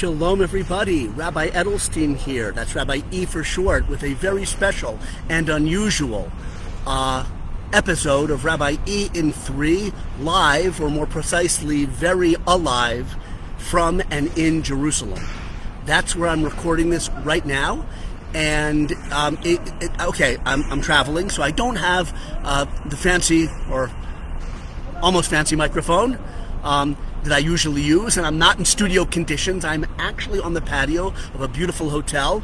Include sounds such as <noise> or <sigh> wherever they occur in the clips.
Shalom, everybody. Rabbi Edelstein here. That's Rabbi E for short, with a very special and unusual uh, episode of Rabbi E in 3, live, or more precisely, very alive, from and in Jerusalem. That's where I'm recording this right now. And um, it, it, okay, I'm, I'm, traveling, so I don't have uh, the fancy or almost fancy microphone. Um, that I usually use, and I'm not in studio conditions. I'm actually on the patio of a beautiful hotel.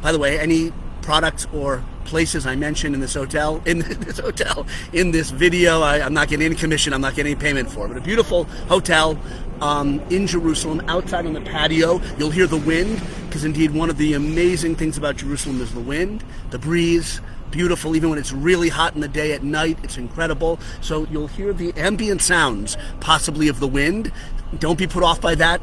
By the way, any products or places I mentioned in this hotel, in <laughs> this hotel, in this video, I, am not getting any commission. I'm not getting any payment for. But a beautiful hotel um, in Jerusalem, outside on the patio. You'll hear the wind, because indeed one of the amazing things about Jerusalem is the wind, the breeze, beautiful even when it's really hot in the day at night it's incredible so you'll hear the ambient sounds possibly of the wind don't be put off by that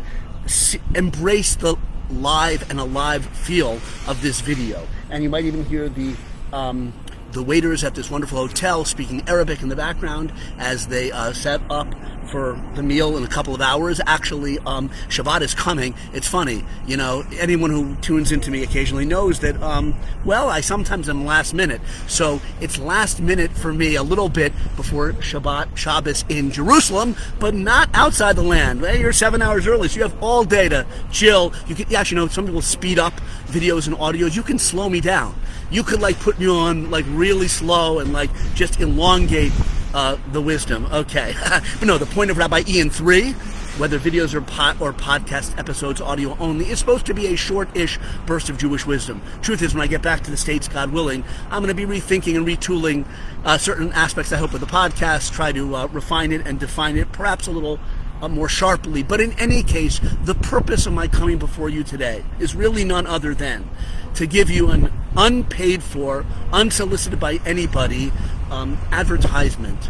embrace the live and alive feel of this video and you might even hear the um, the waiters at this wonderful hotel speaking Arabic in the background as they uh, set up for the meal in a couple of hours. Actually, um, Shabbat is coming. It's funny, you know, anyone who tunes into me occasionally knows that, um, well, I sometimes am last minute. So it's last minute for me a little bit before Shabbat, Shabbos in Jerusalem, but not outside the land. Well, you're seven hours early, so you have all day to chill. You can, yeah, you know, some people speed up videos and audios. You can slow me down. You could like put me on like really slow and like just elongate uh, the wisdom. Okay. <laughs> but no, the point of Rabbi Ian 3, whether videos or, pod, or podcast episodes, audio only, is supposed to be a short-ish burst of Jewish wisdom. Truth is, when I get back to the States, God willing, I'm going to be rethinking and retooling uh, certain aspects, I hope, of the podcast, try to uh, refine it and define it, perhaps a little uh, more sharply. But in any case, the purpose of my coming before you today is really none other than to give you an unpaid for, unsolicited by anybody um, advertisement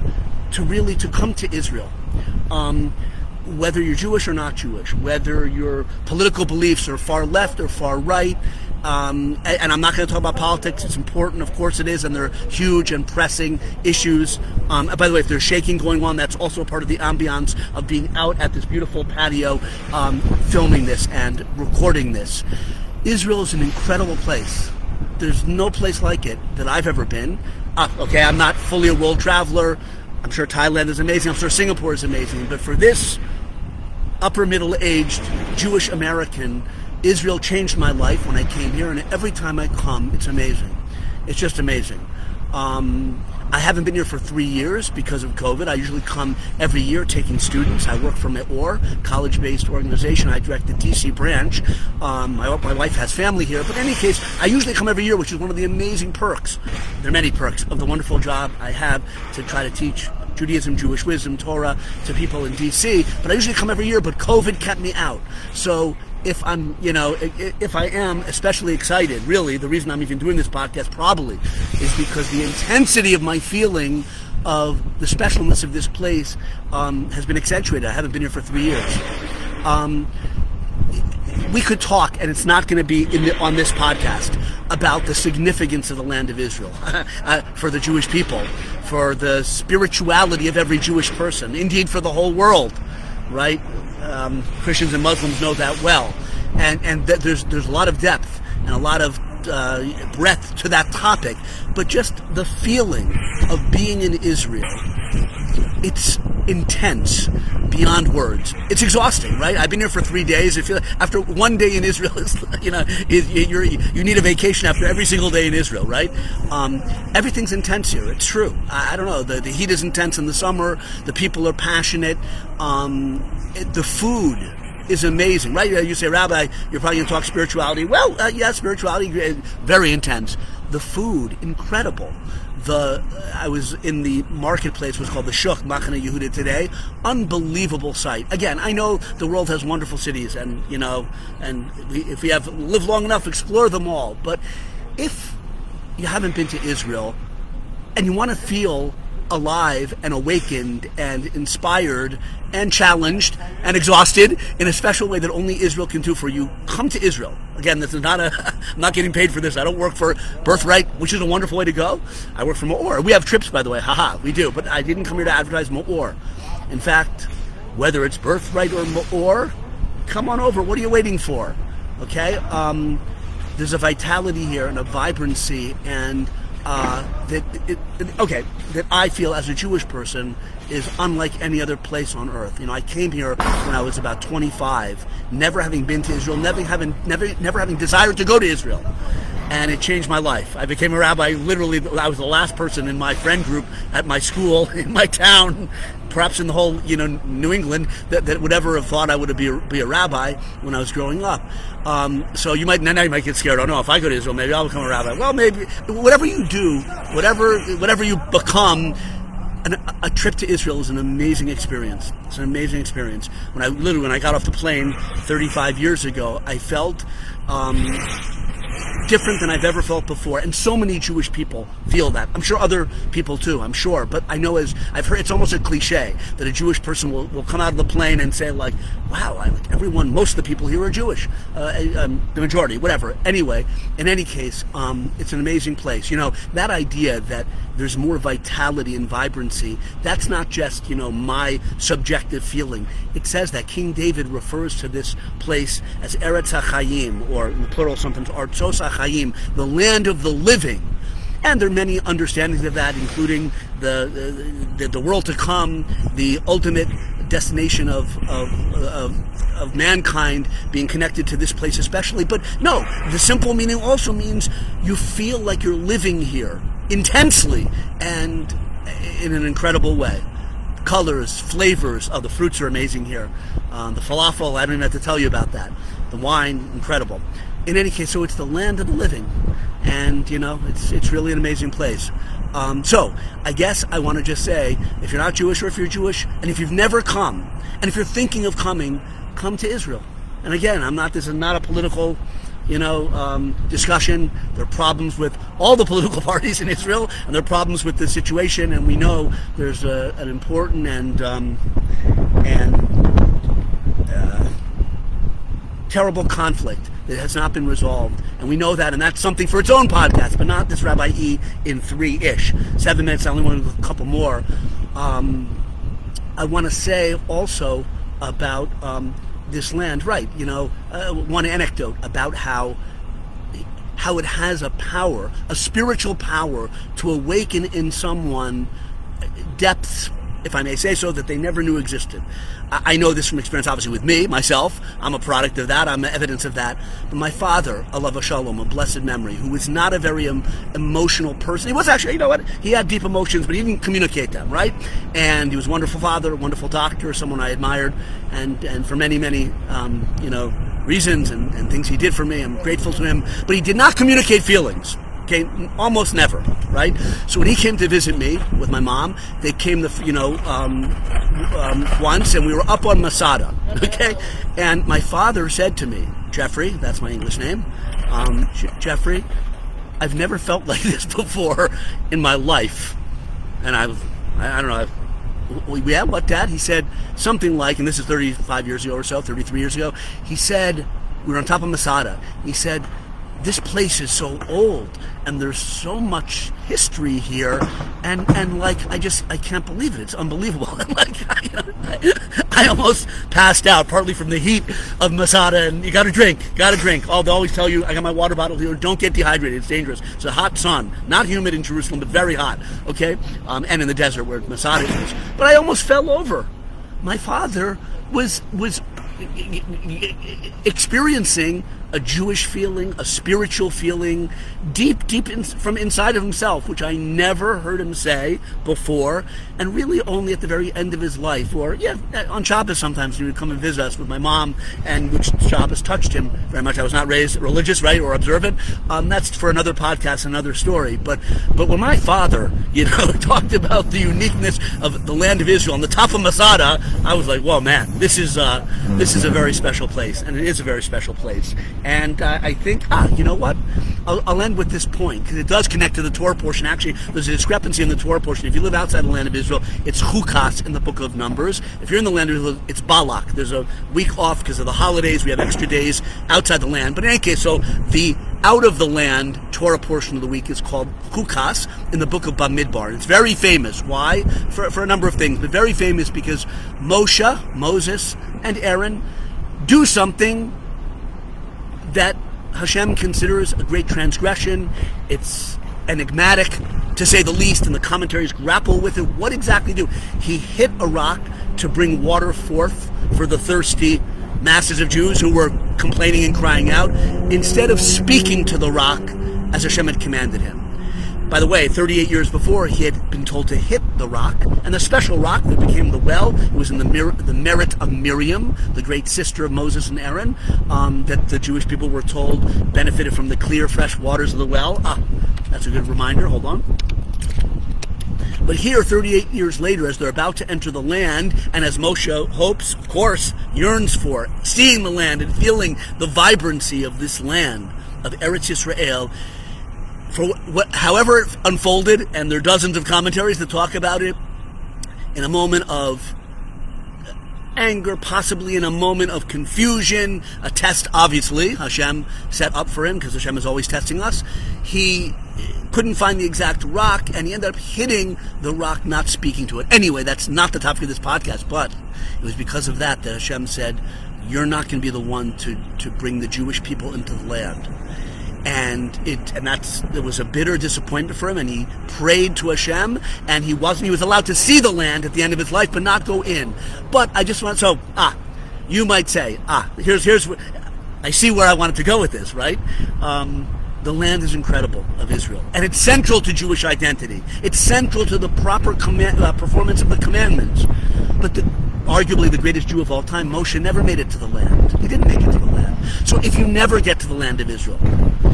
to really to come to Israel. Um, whether you're Jewish or not Jewish, whether your political beliefs are far left or far right, um, and I'm not going to talk about politics. It's important, of course it is, and they're huge and pressing issues. Um, by the way, if there's shaking going on, that's also a part of the ambiance of being out at this beautiful patio, um, filming this and recording this. Israel is an incredible place. There's no place like it that I've ever been. Uh, okay, I'm not fully a world traveler. I'm sure Thailand is amazing. I'm sure Singapore is amazing. But for this upper middle aged Jewish American, Israel changed my life when I came here. And every time I come, it's amazing. It's just amazing. Um, I haven't been here for three years because of COVID. I usually come every year taking students. I work for Me'or, college-based organization. I direct the DC branch. Um, my, my wife has family here. But in any case, I usually come every year, which is one of the amazing perks. There are many perks of the wonderful job I have to try to teach Judaism, Jewish wisdom, Torah to people in DC. But I usually come every year, but COVID kept me out. So if I'm, you know, if I am especially excited, really, the reason I'm even doing this podcast probably is because the intensity of my feeling of the specialness of this place um, has been accentuated. I haven't been here for three years. Um, we could talk, and it's not going to be the, on this podcast, about the significance of the land of Israel <laughs> uh, for the Jewish people, for the spirituality of every Jewish person, indeed for the whole world, right? um, Christians and Muslims know that well, and and th- there's there's a lot of depth and a lot of uh, breadth to that topic, but just the feeling of being in Israel, it's intense beyond words. It's exhausting, right? I've been here for three days. If you, after one day in Israel, <laughs> is you know you you need a vacation after every single day in Israel, right? Um, everything's intense here. It's true. I, I don't know. The, the, heat is intense in the summer. The people are passionate. Um, the food is amazing, right? You say, Rabbi, you're probably going to talk spirituality. Well, uh, yeah, spirituality, uh, very intense. The food, incredible. The I was in the marketplace was called the Shuk Machane Yehuda today. Unbelievable sight. Again, I know the world has wonderful cities, and you know, and we, if we have live long enough, explore them all. But if you haven't been to Israel and you want to feel alive and awakened and inspired and challenged and exhausted in a special way that only Israel can do for you, come to Israel. Again, this is not a, <laughs> I'm not getting paid for this. I don't work for Birthright, which is a wonderful way to go. I work for Me'or. We have trips, by the way. Haha, we do. But I didn't come here to advertise Me'or. In fact, whether it's Birthright or Me'or, come on over. What are you waiting for? Okay. Um, there's a vitality here and a vibrancy and uh, that it, okay that I feel as a Jewish person is unlike any other place on earth. You know, I came here when I was about 25, never having been to Israel, never having never never having desired to go to Israel. And it changed my life. I became a rabbi literally I was the last person in my friend group at my school <laughs> in my town perhaps in the whole you know New England that, that would ever have thought I would be a, be a rabbi when I was growing up. Um, so you might now you might get scared. Oh no, if I go to Israel, maybe I'll become a rabbi. Well, maybe whatever you do, whatever whatever you become. An, a trip to Israel is an amazing experience. It's an amazing experience. When I literally, when I got off the plane 35 years ago, I felt um, different than I've ever felt before. And so many Jewish people feel that. I'm sure other people too, I'm sure. But I know as I've heard, it's almost a cliche that a Jewish person will, will come out of the plane and say like, wow, I, like everyone, most of the people here are Jewish. Uh, um, the majority, whatever. Anyway, in any case, um, it's an amazing place. You know, that idea that there's more vitality and vibrancy, that's not just, you know, my subjective feeling. It says that King David refers to this place as Eretz HaChaim, or in the plural sometimes Artzos HaChaim, the land of the living. And there are many understandings of that, including the, the, the world to come, the ultimate destination of, of, of, of, mankind being connected to this place especially. But no, the simple meaning also means you feel like you're living here intensely and in an incredible way. Colors, flavors of the fruits are amazing here. Um, the falafel, I don't even have to tell you about that. The wine, incredible. In any case, so it's the land of the living, and you know, it's it's really an amazing place. Um, so, I guess I want to just say, if you're not Jewish or if you're Jewish, and if you've never come, and if you're thinking of coming, come to Israel. And again, I'm not. This is not a political you know, um, discussion. There are problems with all the political <laughs> parties in Israel, and there are problems with the situation. And we know there's a, an important and um, and uh, terrible conflict that has not been resolved, and we know that, and that's something for its own podcast, but not this Rabbi E in three ish. Seven minutes. I only want a couple more. Um, I want to say also about um, this land, right? You know, uh, one anecdote about how how it has a power, a spiritual power, to awaken in someone depths if I may say so, that they never knew existed. I know this from experience, obviously, with me, myself. I'm a product of that. I'm evidence of that. But my father, alav hashalom, a blessed memory, who was not a very um, emotional person. He was actually, you know what? He had deep emotions, but he didn't communicate them, right? And he was a wonderful father, a wonderful doctor, someone I admired, and, and for many, many, um, you know, reasons and, and things he did for me. I'm grateful to him. But he did not communicate feelings. Almost never, right? So when he came to visit me with my mom, they came the you know um, um, once, and we were up on Masada. Okay, and my father said to me, Jeffrey, that's my English name, um, Jeffrey, I've never felt <laughs> like this before in my life, and I, I don't know. Yeah, what, Dad? He said something like, and this is 35 years ago or so, 33 years ago. He said, we were on top of Masada. He said, this place is so old and there's so much history here and and like i just i can't believe it. It's unbelievable. <laughs> Like I, <laughs> I, almost passed out partly from the heat of masada and you gotta drink gotta drink. Oh they always tell you i got my water bottle here. Don't get dehydrated. It's dangerous. It's a hot sun. Not humid in jerusalem but very hot okay? Um, and in the desert where masada is. But i almost fell over. My father was was experiencing a Jewish feeling, a spiritual feeling, deep, deep in, from inside of himself, which I never heard him say before, and really only at the very end of his life, or yeah, on Shabbos sometimes he would come and visit us with my mom, and which Shabbos touched him very much. I was not raised religious, right, or observant. Um, that's for another podcast, another story. But but when my father, <laughs> you know, talked about the uniqueness of the land of Israel on the top of Masada, I was like, whoa, man, this is uh, this is a very special place, and it is a very special place. And uh, I think, ah, you know what? I'll, I'll end with this point because it does connect to the Torah portion. Actually, there's a discrepancy in the Torah portion. If you live outside the land of Israel, it's Chukas in the book of Numbers. If you're in the land of Israel, it's Balak. There's a week off because of the holidays. We have extra days outside the land. But in any case, so the out of the land Torah portion of the week is called Chukas in the book of Bamidbar. It's very famous. Why? For, for a number of things, but very famous because Moshe, Moses, and Aaron do something Hashem considers a great transgression. It's enigmatic, to say the least, and the commentaries grapple with it. What exactly do? He hit a rock to bring water forth for the thirsty masses of Jews who were complaining and crying out, instead of speaking to the rock as Hashem had commanded him. By the way, 38 years before, he had been told to hit the rock, and the special rock that became the well, it was in the, the merit of Miriam, the great sister of Moses and Aaron, um, that the Jewish people were told benefited from the clear, fresh waters of the well. Ah, that's a good reminder. Hold on. But here, 38 years later, as they're about to enter the land, and as Moshe hopes, of course, yearns for, seeing the land and feeling the vibrancy of this land, of Eretz Yisrael, for what, however it unfolded, and there are dozens of commentaries that talk about it, in a moment of anger, possibly in a moment of confusion, a test, obviously, Hashem set up for him, because Hashem is always testing us. He couldn't find the exact rock, and he ended up hitting the rock, not speaking to it. Anyway, that's not the topic of this podcast, but it was because of that that Hashem said, You're not going to be the one to, to bring the Jewish people into the land and it and that's it was a bitter disappointment for him and he prayed to Hashem and he wasn't he was allowed to see the land at the end of his life but not go in but I just want so ah you might say ah here's here's I see where I wanted to go with this right um, the land is incredible of Israel and it's central to Jewish identity it's central to the proper command, uh, performance of the commandments but the arguably the greatest Jew of all time, Moshe never made it to the land. He didn't make it to the land. So if you never get to the land of Israel,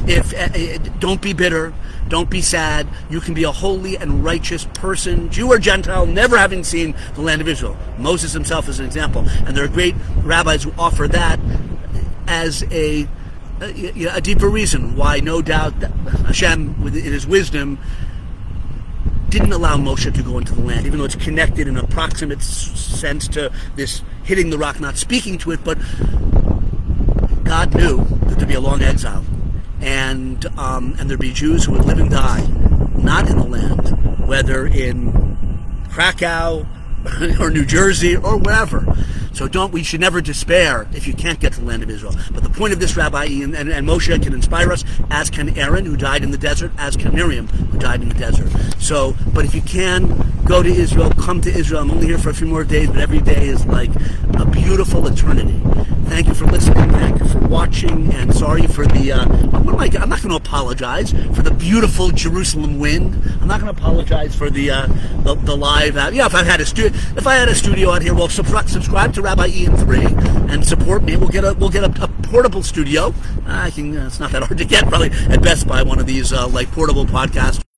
if uh, don't be bitter, don't be sad. You can be a holy and righteous person, Jew or Gentile, never having seen the land of Israel. Moses himself is an example, and there are great rabbis who offer that as a a, a deeper reason why, no doubt, Hashem, in His wisdom, didn't allow Moshe to go into the land, even though it's connected in a proximate sense to this hitting the rock, not speaking to it. But God knew that there'd be a long exile, and um, and there'd be Jews who would live and die not in the land, whether in Krakow <laughs> or New Jersey or wherever. So don't we should never despair if you can't get to the land of Israel. But the point of this rabbi and, and, and, Moshe can inspire us, as can Aaron, who died in the desert, as can Miriam, who died in the desert. So, but if you can go to Israel, come to Israel. I'm only here for a few more days, but every day is like a beautiful eternity. Thank you for listening. Thank you for watching. And sorry for the. Uh, am I? I'm not going to apologize for the beautiful Jerusalem wind. I'm not going to apologize for the uh, the, the, live. Out. Yeah, if I had a studio, if I had a studio out here, well, subscribe to Rabbi Ian Three and support me. We'll get a we'll get a, a portable studio. I can. Uh, it's not that hard to get. Probably at Best Buy one of these uh, like portable podcasts.